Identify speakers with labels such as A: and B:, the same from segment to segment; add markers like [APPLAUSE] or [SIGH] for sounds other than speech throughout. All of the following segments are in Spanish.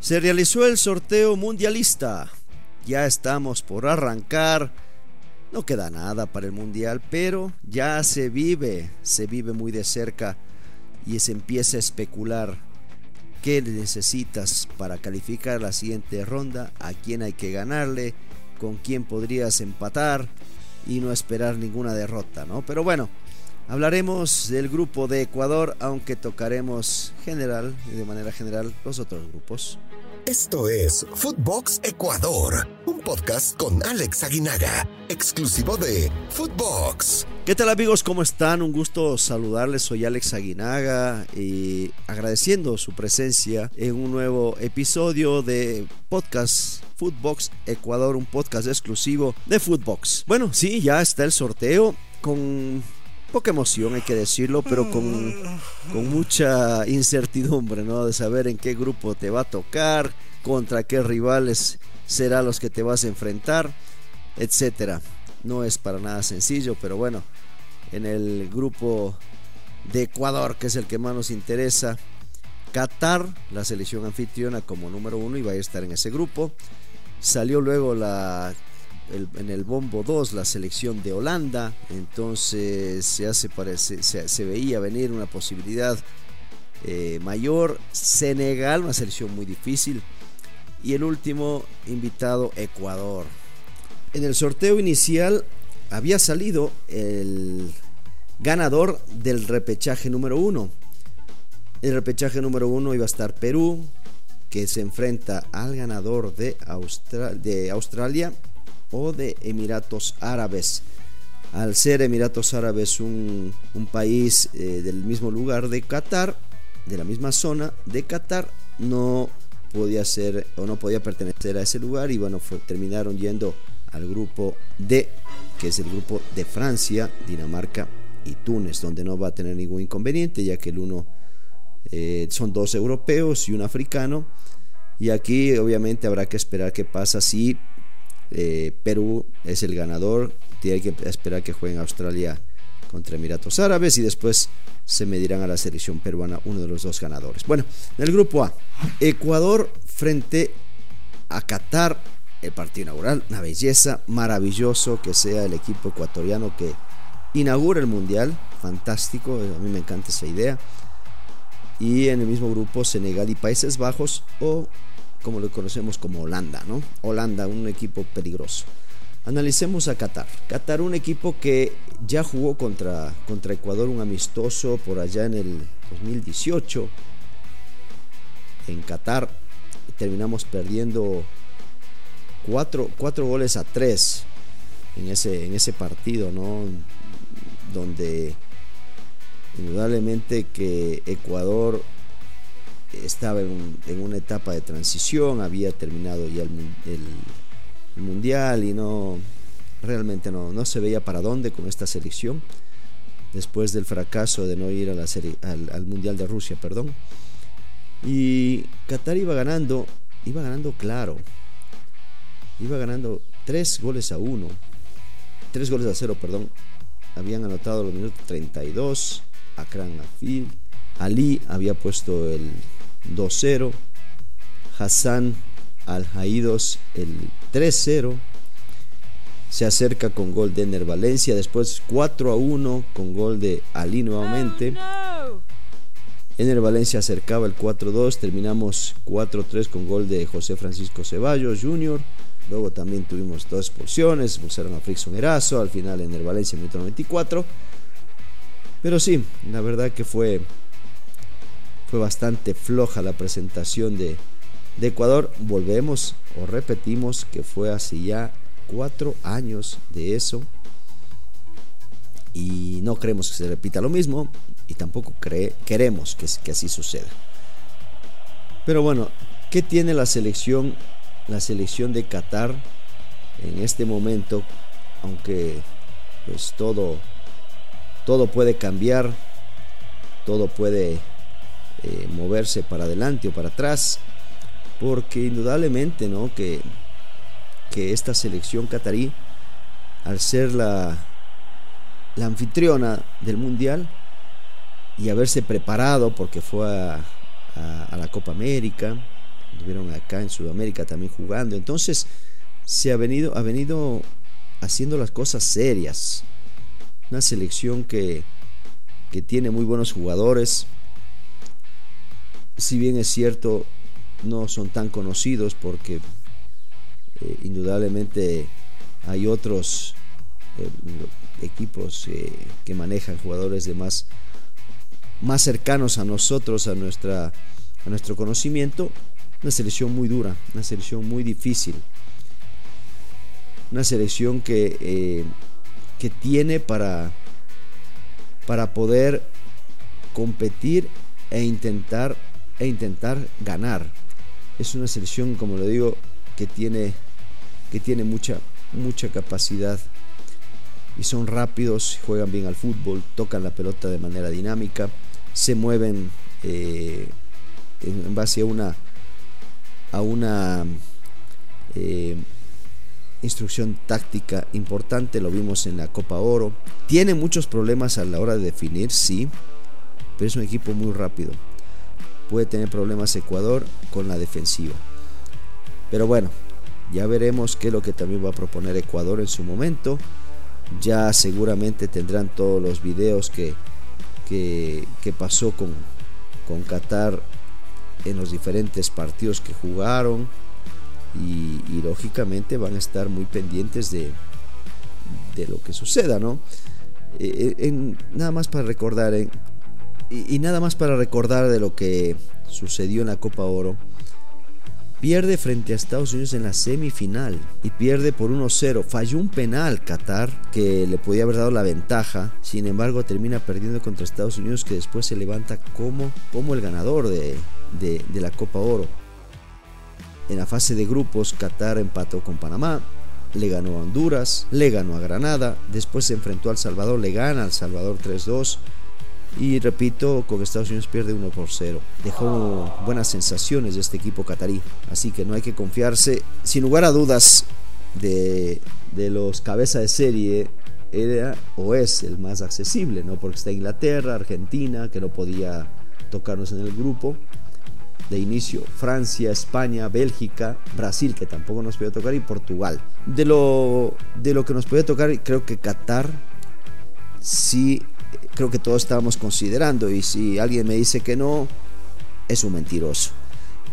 A: Se realizó el sorteo mundialista. Ya estamos por arrancar. No queda nada para el mundial, pero ya se vive, se vive muy de cerca y se empieza a especular qué necesitas para calificar la siguiente ronda, a quién hay que ganarle, con quién podrías empatar y no esperar ninguna derrota, ¿no? Pero bueno, hablaremos del grupo de Ecuador, aunque tocaremos general, de manera general, los otros grupos.
B: Esto es Footbox Ecuador, un podcast con Alex Aguinaga, exclusivo de Footbox.
A: ¿Qué tal amigos? ¿Cómo están? Un gusto saludarles. Soy Alex Aguinaga y agradeciendo su presencia en un nuevo episodio de podcast Footbox Ecuador, un podcast exclusivo de Footbox. Bueno, sí, ya está el sorteo con poca emoción, hay que decirlo, pero con, con mucha incertidumbre, ¿no? De saber en qué grupo te va a tocar, contra qué rivales será los que te vas a enfrentar, etcétera. No es para nada sencillo, pero bueno, en el grupo de Ecuador, que es el que más nos interesa, Qatar, la selección anfitriona como número uno, y va a estar en ese grupo. Salió luego la en el bombo 2 la selección de Holanda, entonces se, hace parece, se, veía venir una posibilidad eh, mayor. Senegal, una selección muy difícil. Y el último invitado, Ecuador. En el sorteo inicial había salido el ganador del repechaje número 1. El repechaje número 1 iba a estar Perú, que se enfrenta al ganador de, de Australia o de Emiratos Árabes. Al ser Emiratos Árabes un, país eh, del mismo lugar de Qatar, de la misma zona de Qatar, no podía ser o no podía pertenecer a ese lugar y bueno, terminaron yendo al grupo D, que es el grupo de Francia, Dinamarca y Túnez, donde no va a tener ningún inconveniente, ya que el uno eh, son dos europeos y un africano. Y aquí obviamente habrá que esperar qué pasa si eh, Perú es el ganador. Tiene que esperar que jueguen Australia contra Emiratos Árabes y después se medirán a la selección peruana uno de los dos ganadores. Bueno, en el grupo A, Ecuador frente a Qatar, el partido inaugural, una belleza, maravilloso que sea el equipo ecuatoriano que inaugura el mundial, fantástico, a mí me encanta esa idea. Y en el mismo grupo Senegal y Países Bajos o como lo conocemos como Holanda, ¿no? Holanda, un equipo peligroso. Analicemos a Qatar. Qatar, un equipo que ya jugó contra, contra Ecuador, un amistoso por allá en el 2018. En Qatar terminamos perdiendo cuatro, goles a tres en ese, en ese partido, ¿no? Donde indudablemente que Ecuador estaba en, una etapa de transición, había terminado ya el, mundial y no realmente no, no, se veía para dónde con esta selección después del fracaso de no ir a la serie, al, mundial de Rusia, perdón. Y Qatar iba ganando, iba ganando claro, iba ganando tres goles a uno, tres goles a cero, perdón. Habían anotado los minutos 32, Akran Afil, Ali había puesto el 2-0. Hassan Al-Haidos el 3-0. Se acerca con gol de Ener Valencia. Después 4 1 con gol de Ali nuevamente. Oh, Ener Valencia acercaba el 4-2. Terminamos 4-3 con gol de José Francisco Ceballos Jr. Luego también tuvimos dos expulsiones. Expulsaron a Frickson Erazo. Al final Ener Valencia en 94. Pero sí, la verdad que fue fue bastante floja la presentación de, Ecuador. Volvemos o repetimos que fue hace ya cuatro años de eso. Y no creemos que se repita lo mismo y tampoco queremos que, que así suceda. Pero bueno, ¿qué tiene la selección, la selección de Qatar en este momento? Aunque pues todo, todo puede cambiar, todo puede eh, moverse para adelante o para atrás, porque indudablemente ¿no? que, que esta selección catarí, al ser la, la anfitriona del Mundial y haberse preparado porque fue a, la Copa América, estuvieron acá en Sudamérica también jugando. Entonces se ha venido, ha venido haciendo las cosas serias. Una selección que, que tiene muy buenos jugadores. Si bien es cierto, no son tan conocidos porque eh, indudablemente hay otros eh, equipos eh, que manejan jugadores de más, más cercanos a nosotros, a, nuestra, a nuestro conocimiento. Una selección muy dura, una selección muy difícil. Una selección que, que tiene para, para poder competir e intentar, e intentar ganar. Es una selección, como lo digo, que tiene, que tiene mucha, mucha capacidad. Y son rápidos, juegan bien al fútbol, tocan la pelota de manera dinámica, se mueven eh, en base a una, a una eh, instrucción táctica importante, lo vimos en la Copa Oro. Tiene muchos problemas a la hora de definir, sí, pero es un equipo muy rápido puede tener problemas Ecuador con la defensiva. Pero bueno, ya veremos qué es lo que también va a proponer Ecuador en su momento. Ya seguramente tendrán todos los videos que, que, pasó con, con Qatar en los diferentes partidos que jugaron. Y, lógicamente van a estar muy pendientes de, de lo que suceda, ¿no? Eh, eh, en, nada más para recordar, en, y, nada más para recordar de lo que sucedió en la Copa Oro. Pierde frente a Estados Unidos en la semifinal y pierde por 1-0. Falló un penal Qatar que le podía haber dado la ventaja. Sin embargo, termina perdiendo contra Estados Unidos que después se levanta como, como el ganador de, de la Copa Oro. En la fase de grupos, Qatar empató con Panamá, le ganó a Honduras, le ganó a Granada, después se enfrentó al Salvador, le gana al Salvador 3-2 y repito, con Estados Unidos pierde 1 por 0. Dejó buenas sensaciones de este equipo catarí. Así que no hay que confiarse. Sin lugar a dudas, de, los cabezas de serie era o es el más accesible, ¿no? Porque está Inglaterra, Argentina, que no podía tocarnos en el grupo. De inicio, Francia, España, Bélgica, Brasil, que tampoco nos podía tocar, y Portugal. De lo, de lo que nos podía tocar, creo que Qatar sí creo que todos estábamos considerando y si alguien me dice que no, es un mentiroso.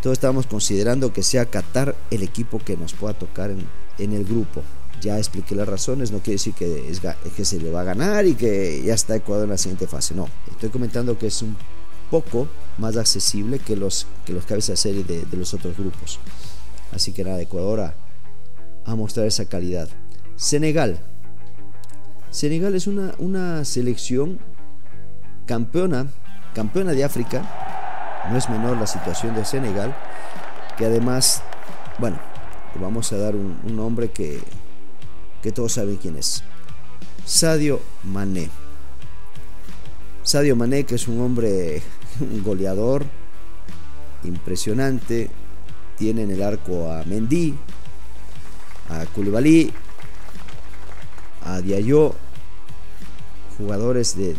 A: Todos estábamos considerando que sea Qatar el equipo que nos pueda tocar en, el grupo. Ya expliqué las razones, no quiere decir que, es, que se le va a ganar y que ya está Ecuador en la siguiente fase. No, estoy comentando que es un poco más accesible que los, que los cabezas de serie de, los otros grupos. Así que nada, Ecuador a, a mostrar esa calidad. Senegal, Senegal es una, una selección campeona, campeona de África. No es menor la situación de Senegal, que además, bueno, vamos a dar un, nombre que, que todos saben quién es. Sadio Mané. Sadio Mané, que es un hombre, [LAUGHS] un goleador impresionante, tiene en el arco a Mendy, a Koulibaly, a Diallo jugadores de,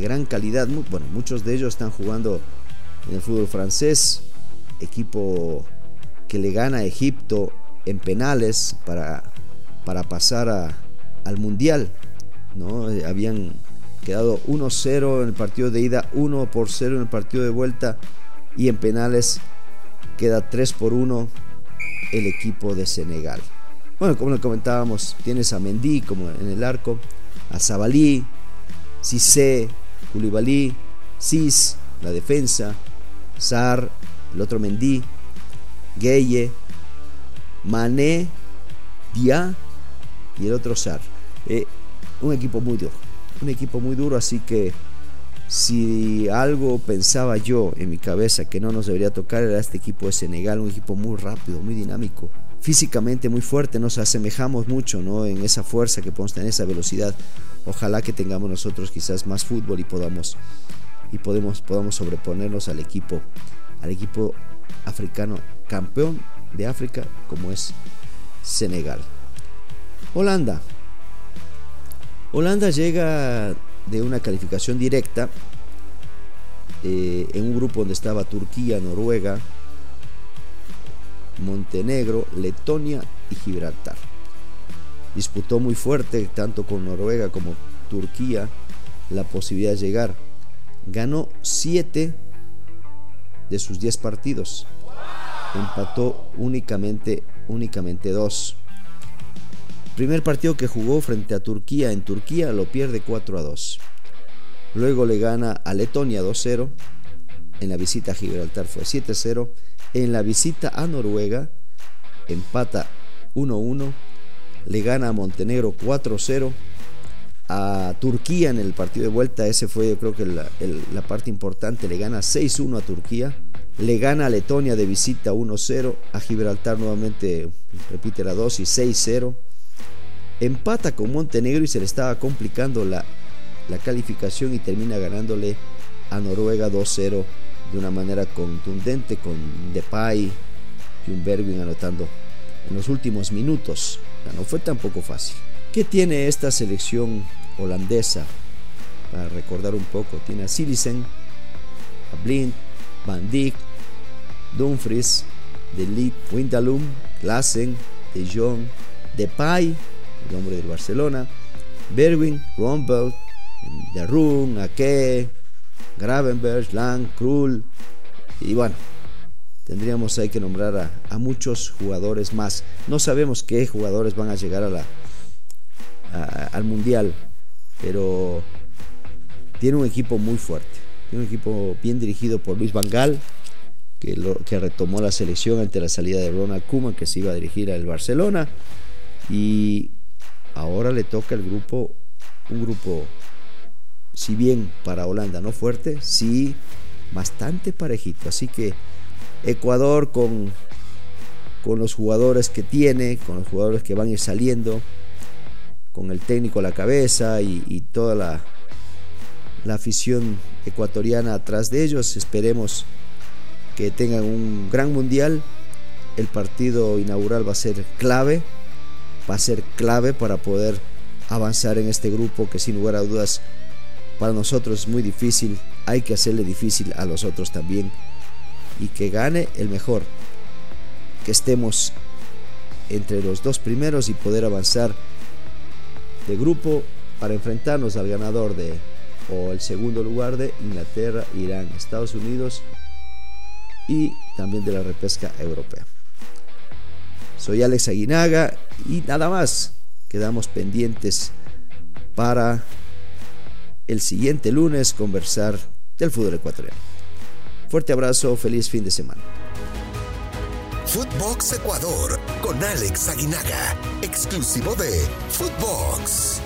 A: gran, calidad. bueno, muchos de ellos están jugando en el fútbol francés, equipo que le gana a Egipto en penales para, para pasar al Mundial. ¿no? Habían quedado 1-0 en el partido de ida, 1 por 0 en el partido de vuelta y en penales queda 3 por 1 el equipo de Senegal. Bueno, como le comentábamos, tienes a Mendy como en el arco, a Zabalí, Cissé, Koulibaly, Cis, la defensa, Sar, el otro Mendy, Gueye, Mané, Dia y el otro Sar. Eh, un equipo muy duro, un equipo muy duro, así que si algo pensaba yo en mi cabeza que no nos debería tocar era este equipo de Senegal, un equipo muy rápido, muy dinámico, físicamente muy fuerte, nos asemejamos mucho ¿no? en esa fuerza que podemos tener, esa velocidad. Ojalá que tengamos nosotros quizás más fútbol y podamos y podemos, podamos sobreponernos al equipo, al equipo africano campeón de África como es Senegal. Holanda. Holanda llega de una calificación directa eh, en un grupo donde estaba Turquía, Noruega, Montenegro, Letonia y Gibraltar. Disputó muy fuerte tanto con Noruega como Turquía la posibilidad de llegar. Ganó 7 de sus 10 partidos. Empató únicamente únicamente 2. Primer partido que jugó frente a Turquía en Turquía lo pierde 4 a 2. Luego le gana a Letonia 2-0. En la visita a Gibraltar fue 7-0. En la visita a Noruega empata 1-1. Le gana a Montenegro 4-0. A Turquía en el partido de vuelta, ese fue yo creo que la, parte importante, le gana 6-1 a Turquía. Le gana a Letonia de visita 1-0. A Gibraltar nuevamente repite la 2 y 6-0. Empata con Montenegro y se le estaba complicando la calificación y termina ganándole a Noruega 2-0 de una manera contundente con Depay y un anotando en los últimos minutos. No fue tampoco fácil. ¿Qué tiene esta selección holandesa? Para recordar un poco, tiene a Silisen, a Blind, Van Dijk, Dumfries, De Ligt, Windalum, Klassen, De Jong, Depay, el hombre del Barcelona, Bergwijn, Rombelt, de Ake, Gravenberg, Lang, Krul. Y bueno, tendríamos ahí que nombrar a, muchos jugadores más. No sabemos qué jugadores van a llegar a la, al Mundial, pero tiene un equipo muy fuerte. Tiene un equipo bien dirigido por Luis Vangal, que, que retomó la selección ante la salida de Ronald Koeman, que se iba a dirigir al Barcelona. Y ahora le toca el grupo, un grupo si bien para Holanda no fuerte, sí bastante parejito. Así que Ecuador con, con los jugadores que tiene, con los jugadores que van a ir saliendo, con el técnico a la cabeza y, toda la, la afición ecuatoriana atrás de ellos, esperemos que tengan un gran mundial. El partido inaugural va a ser clave, va a ser clave para poder avanzar en este grupo que sin lugar a dudas para nosotros es muy difícil, hay que hacerle difícil a los otros también. Y que gane el mejor. Que estemos entre los dos primeros y poder avanzar de grupo para enfrentarnos al ganador de o el segundo lugar de Inglaterra, Irán, Estados Unidos y también de la repesca europea. Soy Alex Aguinaga y nada más. Quedamos pendientes para el siguiente lunes conversar del fútbol ecuatoriano. Fuerte abrazo, feliz fin de semana.
B: Footbox Ecuador con Alex Aguinaga, exclusivo de Footbox.